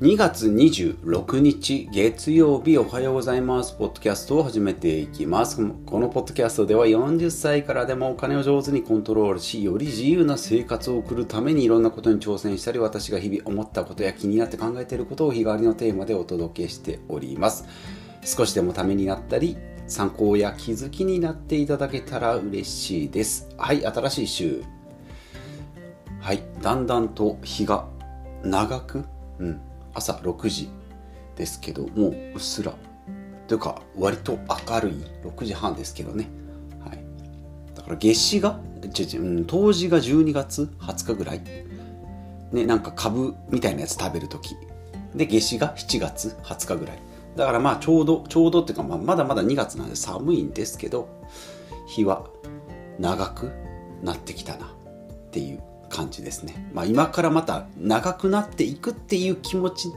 2月26日月曜日おはようございます。ポッドキャストを始めていきます。このポッドキャストでは40歳からでもお金を上手にコントロールしより自由な生活を送るためにいろんなことに挑戦したり私が日々思ったことや気になって考えていることを日替わりのテーマでお届けしております。少しでもためになったり参考や気づきになっていただけたら嬉しいです。はい新しい週。はいだんだんと日が長くうん。朝6時ですけどもううっすら。というか割と明るい。6時半ですけどね、はい、だから夏至がちち、う、冬至が12月20日ぐらい。ねなんか株みたいなやつ食べる時。で夏至が7月20日ぐらい。だからまあちょうどちょうどっていうか、まあ、まだまだ2月なんで寒いんですけど日は長くなってきたなっていう。感じですね。まあ、今からまた長くなっていくっていう気持ち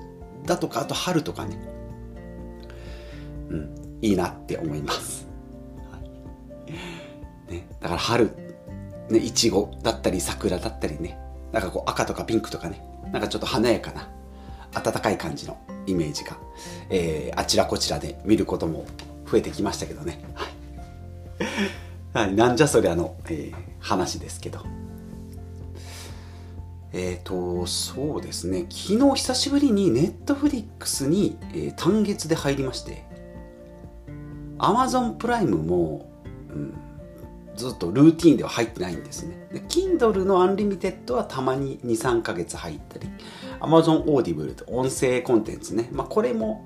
だとかあと春とかね、うん、いいなって思います。はいね、だから春ねいちごだったり桜だったりねなんかこう赤とかピンクとかねなんかちょっと華やかな暖かい感じのイメージが、えー、あちらこちらで見ることも増えてきましたけどね。はい、なんじゃそりゃの、えー、話ですけど。えっ、ー、と、そうですね。昨日久しぶりに Netflix に、えー、単月で入りまして、 Amazon Prime も、うん、ずっとルーティンでは入ってないんですね。で Kindle のアンリミテッドはたまに2、3ヶ月入ったり、Amazon Audible と音声コンテンツね。まあ、これも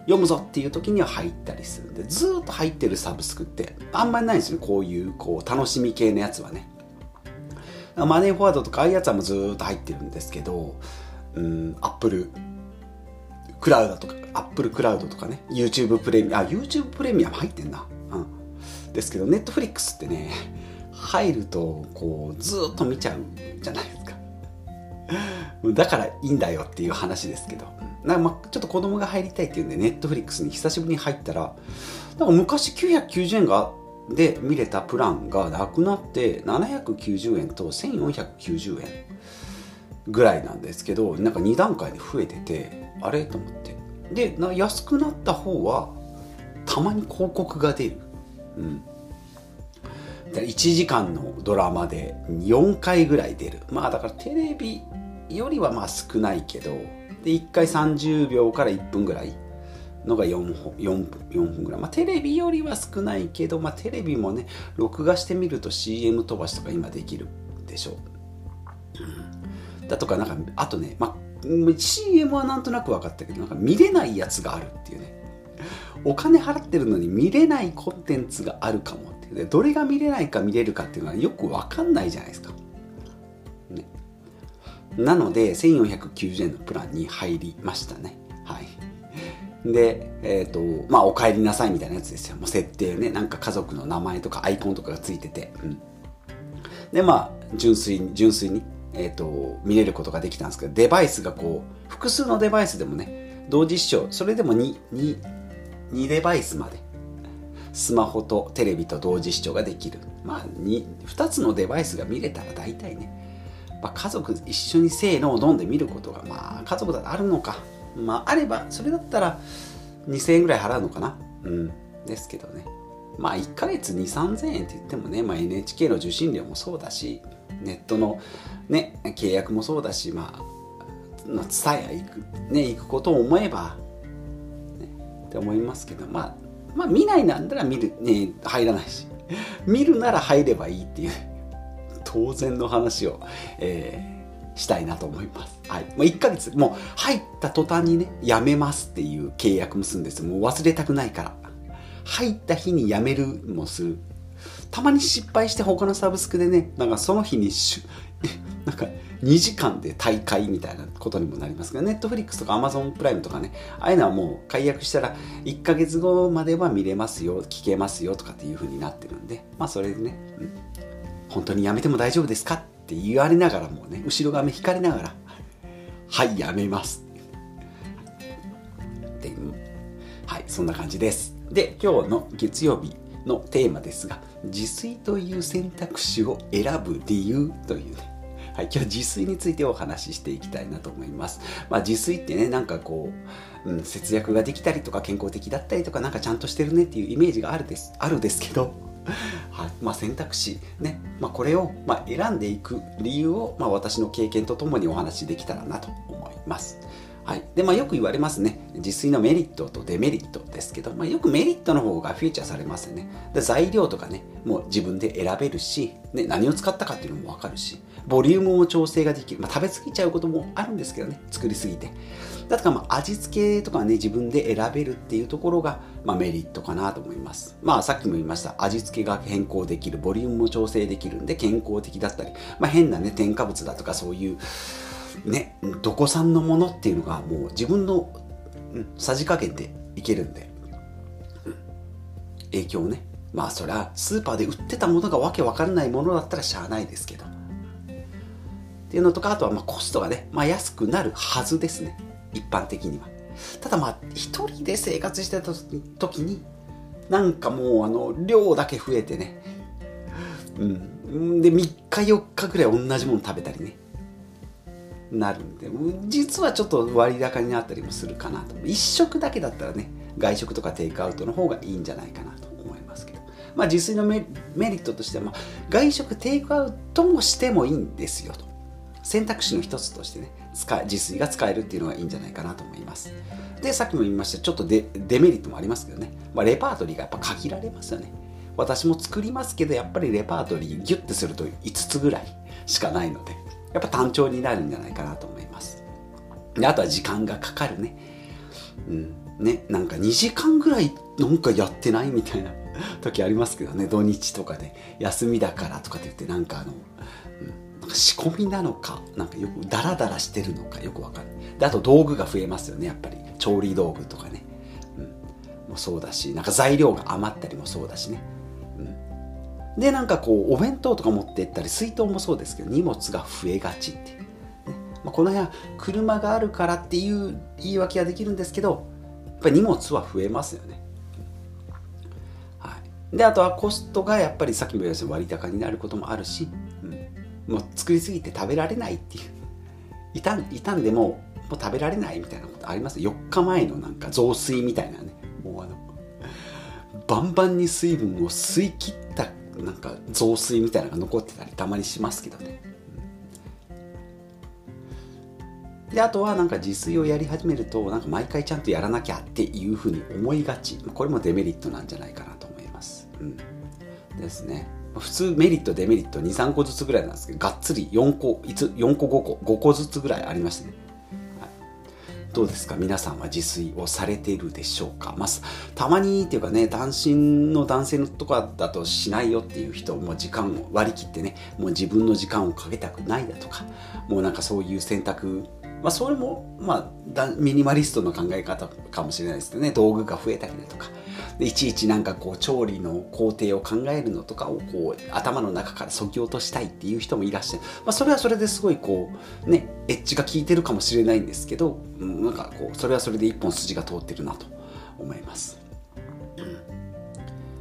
読むぞっていう時には入ったりするんで、ずっと入ってるサブスクってあんまりないんですよこういうこう楽しみ系のやつはね。マネーフォワードとかああいうやつはもうずっと入ってるんですけど、うん、アップルクラウドとか、アップルクラウドとかね、YouTube プレミアム、あ、YouTube プレミアム入ってんな。うん。ですけど、Netflix ってね、入ると、こう、ずっと見ちゃうじゃないですか。だからいいんだよっていう話ですけど。なまあ、ちょっと子供が入りたいっていうんで、Netflix に久しぶりに入ったら、なんか昔990円がで見れたプランがなくなって790円と1490円ぐらいなんですけどなんか2段階で増えててあれ？と思って。でな安くなった方はたまに広告が出る、うん、1時間のドラマで4回ぐらい出る。まあだからテレビよりはまあ少ないけどで1回30秒から1分ぐらいのが 4, 4, 4分ぐらい、まあ、テレビよりは少ないけど、まあ、テレビもね録画してみると CM 飛ばしとか今できるでしょ。う、だとかなんかあとね、まあ、CM はなんとなく分かったけどなんか見れないやつがあるっていうね。お金払ってるのに見れないコンテンツがあるかもっていう。どれが見れないか見れるかっていうのはよく分かんないじゃないですか、ね、なので1490円のプランに入りましたね。はい。で、えっ、ー、と、まあ、お帰りなさいみたいなやつですよ。もう設定ね。なんか家族の名前とかアイコンとかがついてて。うん、で、まあ、純粋に、純粋に、えっ、ー、と、見れることができたんですけど、デバイスがこう、複数のデバイスでもね、同時視聴、それでも 2, 2, 2デバイスまで、スマホとテレビと同時視聴ができる。まあ2、2つのデバイスが見れたら大体ね、まあ、家族一緒にせーのを飲んで見ることが、まあ、家族だとあるのか。まあ、あれば、それだったら2000円ぐらい払うのかな？うん。ですけどね。まあ、1ヶ月2、3000円って言ってもね、まあ、NHK の受信料もそうだし、ネットのね、契約もそうだし、まあ、の伝え行く、ね、行くことを思えば、ね、って思いますけど、まあ、まあ、見ないなんだら見る、ね、入らないし、見るなら入ればいいっていう、当然の話を、えーしたいなと思います。はい。もう1ヶ月、もう入った途端にね、やめますっていう契約結んです。もう忘れたくないから。入った日にやめるもする。たまに失敗して他のサブスクでね、なんかその日にし なんか2時間で大会みたいなことにもなりますけど、ネットフリックスとかアマゾンプライムとかね、ああいうのはもう解約したら1ヶ月後までは見れますよ、聞けますよとかっていう風になってるんで、まあそれでね、うん、本当にやめても大丈夫ですかって言われながらもね後ろ髪引かれながら「はいやめます」ってはいそんな感じです。で今日の月曜日のテーマですが自炊という選択肢を選ぶ理由という。ねはい、今日自炊についてお話ししていきたいなと思います。まあ、自炊ってね、なんかこう、うん、節約ができたりとか健康的だったりとか、なんかちゃんとしてるねっていうイメージがあるです、あるですけど、はいまあ、選択肢、ね。まあ、これを、ま、選んでいく理由を、ま、私の経験とともにお話しできたらなと思います。はい。でまあ、よく言われますね。自炊のメリットとデメリットですけど、まあ、よくメリットの方がフィーチャーされますよね。で材料とかねもう自分で選べるし、ね、何を使ったかっていうのも分かるしボリュームも調整ができる、まあ、食べ過ぎちゃうこともあるんですけどね。作りすぎて。だからまあ味付けとかね自分で選べるっていうところが、まあ、メリットかなと思います。まあさっきも言いました。味付けが変更できるボリュームも調整できるんで健康的だったり、まあ、変なね添加物だとかそういうね、どこ産のものっていうのがもう自分の、さじ加減でいけるんで、影響ね。まあそれはスーパーで売ってたものがわけわからないものだったらしゃあないですけど。っていうのとかあとはまあコストがね、まあ、安くなるはずですね。一般的には。ただまあ一人で生活してた時になんかもうあの量だけ増えてね。うん。で3日4日ぐらい同じもの食べたりね。なるんで実はちょっと割高になったりもするかなと。1食だけだったらね外食とかテイクアウトの方がいいんじゃないかなと思いますけど。まあ自炊のメリットとしては、ま、外食テイクアウトもしてもいいんですよと。選択肢の一つとしてね使自炊が使えるっていうのがいいんじゃないかなと思いますでさっきも言いましたちょっとデデメリットもありますけどね、まあ、レパートリーがやっぱ限られますよね私も作りますけどやっぱりレパートリーギュッてすると5つぐらいしかないのでやっぱ単調になるんじゃないかなと思います。であとは時間がかかるね。うん。ね、なんか2時間ぐらいなんかやってないみたいな 時ありますけどね、土日とかで休みだからとかって言ってなんかあの、うん、なんか仕込みなのか、なんかよくダラダラしてるのかよくわかる。で、あと道具が増えますよね、やっぱり。調理道具とかね。うん。もそうだし、なんか材料が余ったりもそうだしね。でなんかこうお弁当とか持ってったり水筒もそうですけど荷物が増えがちっていう、ねまあ、この辺は車があるからっていう言い訳はできるんですけどやっぱり荷物は増えますよね、はい、であとはコストがやっぱりさっきも言いました割高になることもあるし、もう作りすぎて食べられないっていう。傷ん傷んでももう食べられないみたいなことあります？4日前のなんか雑炊みたいなね。もうあのバンバンに水分を吸い切ったなんか雑炊みたいなのが残ってたりたまにしますけどね。であとはなんか自炊をやり始めるとなんか毎回ちゃんとやらなきゃっていうふうに思いがち。これもデメリットなんじゃないかなと思います、うん、ですね。普通メリットデメリット23個ずつぐらいなんですけどがっつり4個4個5個5個ずつぐらいありましたね。どうですか？皆さんは自炊をされているでしょうか、まあ、たまにっていうかね単身の男性のとかだとしないよっていう人も時間を割り切ってねもう自分の時間をかけたくないだとかもうなんかそういう選択まあ、それも、まあ、ミニマリストの考え方かもしれないですけどね。道具が増えたりだとか。いちいちなんかこう調理の工程を考えるのとかをこう頭の中からそぎ落としたいっていう人もいらっしゃる、まあ、それはそれですごいこうねエッジが効いてるかもしれないんですけどなんかこうそれはそれで一本筋が通ってるなと思います。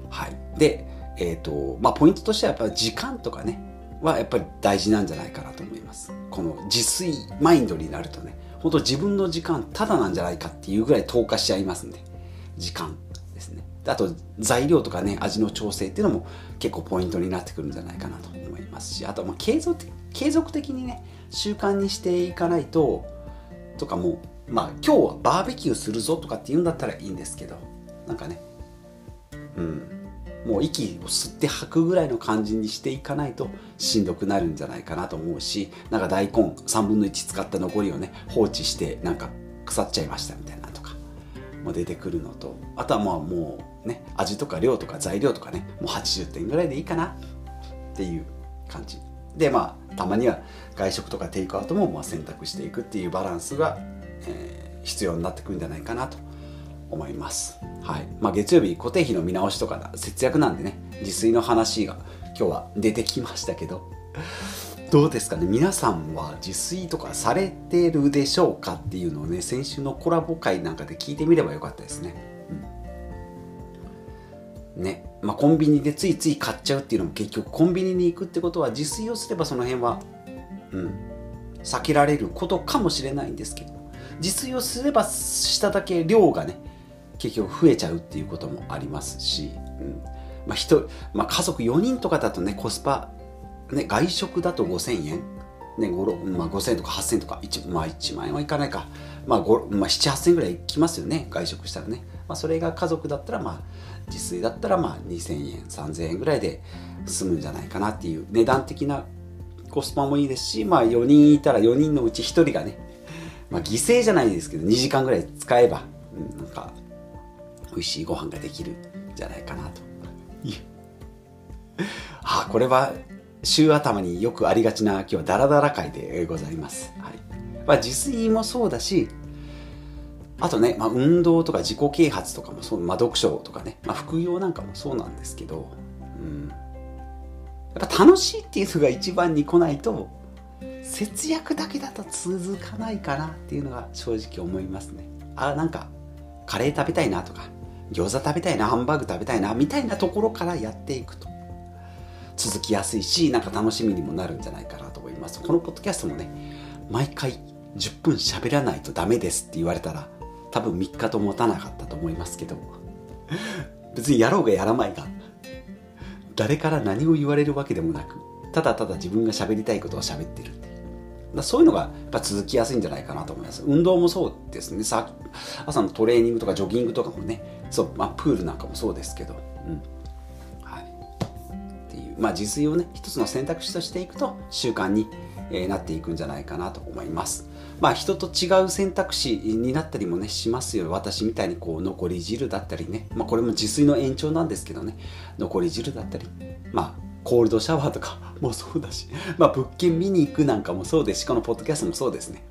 はい、で、えーとまあ、ポイントとしてはやっぱり時間とかねはやっぱり大事なんじゃないかなと思います。この自炊マインドになるとね本当自分の時間ただなんじゃないかっていうぐらい投下しちゃいますんで。時間ですね。あと材料とかね味の調整っていうのも結構ポイントになってくるんじゃないかなと思いますし。あとまあ継続継続的にね習慣にしていかないととかもまあ今日はバーベキューするぞとかって言うんだったらいいんですけど。なんかね。うん。もう息を吸って吐くぐらいの感じにしていかないとしんどくなるんじゃないかなと思うしなんか大根3分の1使った残りをね放置してなんか腐っちゃいましたみたいなとかも出てくるのとあとはまあもうね味とか量とか材料とかねもう80点ぐらいでいいかなっていう感じ。でまあたまには外食とかテイクアウトもまあ選択していくっていうバランスが、えー、必要になってくるんじゃないかなと思います。はい。まあ、月曜日固定費の見直しとか節約なんでね自炊の話が今日は出てきましたけどどうですかね？皆さんは自炊とかされてるでしょうかっていうのをね先週のコラボ会なんかで聞いてみればよかったですね。ね。まあ、コンビニでついつい買っちゃうっていうのも結局コンビニに行くってことは自炊をすればその辺はうん。避けられることかもしれないんですけど自炊をすればしただけ量がね結局増えちゃうっていうこともありますし、うん。まあ人まあ、家族4人とかだとねコスパ、ね、外食だと5000円、ねまあ、5000円とか8000円とか 1,、まあ、1万円はいかないか、まあまあ、78000円ぐらいいきますよね外食したらね、まあ、それが家族だったらまあ自炊だったらまあ2000円3000円ぐらいで済むんじゃないかなっていう値段的なコスパもいいですし、まあ、4人いたら4人のうち1人がね、まあ、犠牲じゃないですけど2時間ぐらい使えば、うん、なんか美味しいご飯ができるんじゃないかなと。あこれは週頭によくありがちな今日はダラダラ会でございます。はいまあ、自炊もそうだしあとね、まあ、運動とか自己啓発とかもそう、まあ、読書とかね、まあ、副業なんかもそうなんですけど、うん、やっぱ楽しいっていうのが一番に来ないと節約だけだと続かないかなっていうのが正直思いますねあなんかカレー食べたいなとか餃子食べたいなハンバーグ食べたいなみたいなところからやっていくと。続きやすいしなんか楽しみにもなるんじゃないかなと思います。このポッドキャストもね毎回10分喋らないとダメですって言われたら多分3日と持たなかったと思いますけど別にやろうがやらまいが誰から何を言われるわけでもなくただただ自分が喋りたいことを喋ってる。っていうそういうのがやっぱ続きやすいんじゃないかなと思います。運動もそうですね。さ朝のトレーニングとかジョギングとかもね。そう、まあ、プールなんかもそうですけど、うん。はい、っていう、まあ、自炊をね一つの選択肢としていくと習慣に、えー、なっていくんじゃないかなと思います。まあ人と違う選択肢になったりもねしますよ。私みたいにこう残り汁だったりね、まあ、これも自炊の延長なんですけどね。残り汁だったり。まあコールドシャワーとか。もそうだし、まあ、物件見に行くなんかもそうですしこのポッドキャストもそうですね。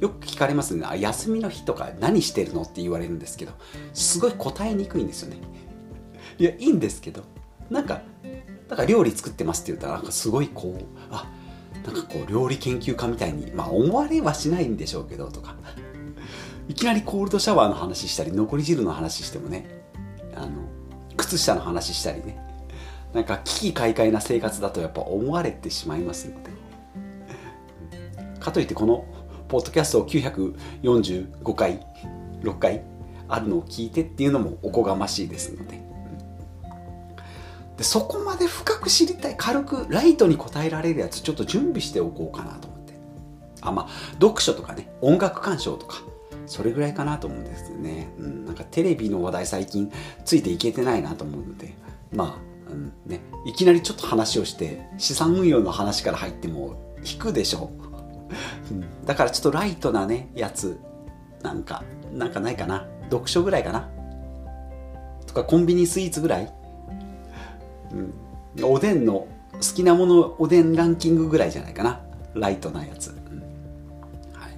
よく聞かれますね休みの日とか何してるのって言われるんですけどすごい答えにくいんですよね。いやいいんですけどなんかだから料理作ってますって言ったらなんかすごいこうあなんかこう料理研究家みたいにまあ思われはしないんでしょうけどとか。いきなりコールドシャワーの話したり残り汁の話してもねあの靴下の話したりね。なんか危機快快な生活だとやっぱ思われてしまいますので。かといってこのポッドキャストを945回6回あるのを聞いてっていうのもおこがましいですので。でそこまで深く知りたい軽くライトに答えられるやつちょっと準備しておこうかなと思って。あまあ読書とかね音楽鑑賞とかそれぐらいかなと思うんですよね、うん、なんかテレビの話題最近ついていけてないなと思うので。まあ、ね、いきなりちょっと話をして資産運用の話から入っても引くでしょう、うん、だからちょっとライトなねやつなんかなんかないかな。読書ぐらいかな。とかコンビニスイーツぐらい。うん、おでんの好きなものおでんランキングぐらいじゃないかな。ライトなやつ、うん、は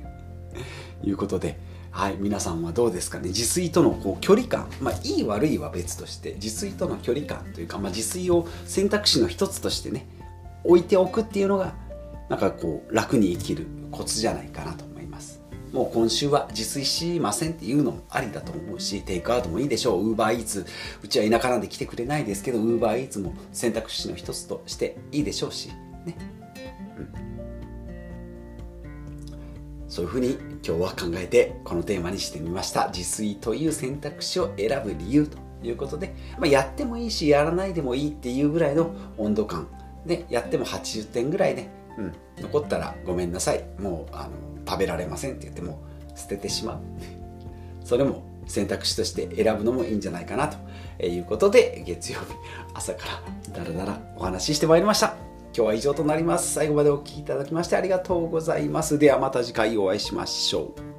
い。いうことではい皆さんはどうですかね？自炊とのこう距離感まあいい悪いは別として自炊との距離感というか、まあ、自炊を選択肢の一つとしてね置いておくっていうのがなんかこう楽に生きるコツじゃないかなと思いますもう今週は自炊しませんっていうのもありだと思うし、テイクアウトもいいでしょう。ウーバーイーツ、うちは田舎なんで来てくれないですけど、ウーバーイーツも選択肢の一つとしていいでしょうし、ね。うん。そういうふうに今日は考えてこのテーマにしてみました。自炊という選択肢を選ぶ理由ということで、まあ、やってもいいし、やらないでもいいっていうぐらいの温度感で、やっても80点ぐらいで、うん、残ったらごめんなさい。もう、あの、食べられませんって言っても捨ててしまう それも選択肢として選ぶのもいいんじゃないかなということで月曜日朝からだらだらお話ししてまいりました今日は以上となります。最後までお聴きいただきましてありがとうございます。ではまた次回お会いしましょう。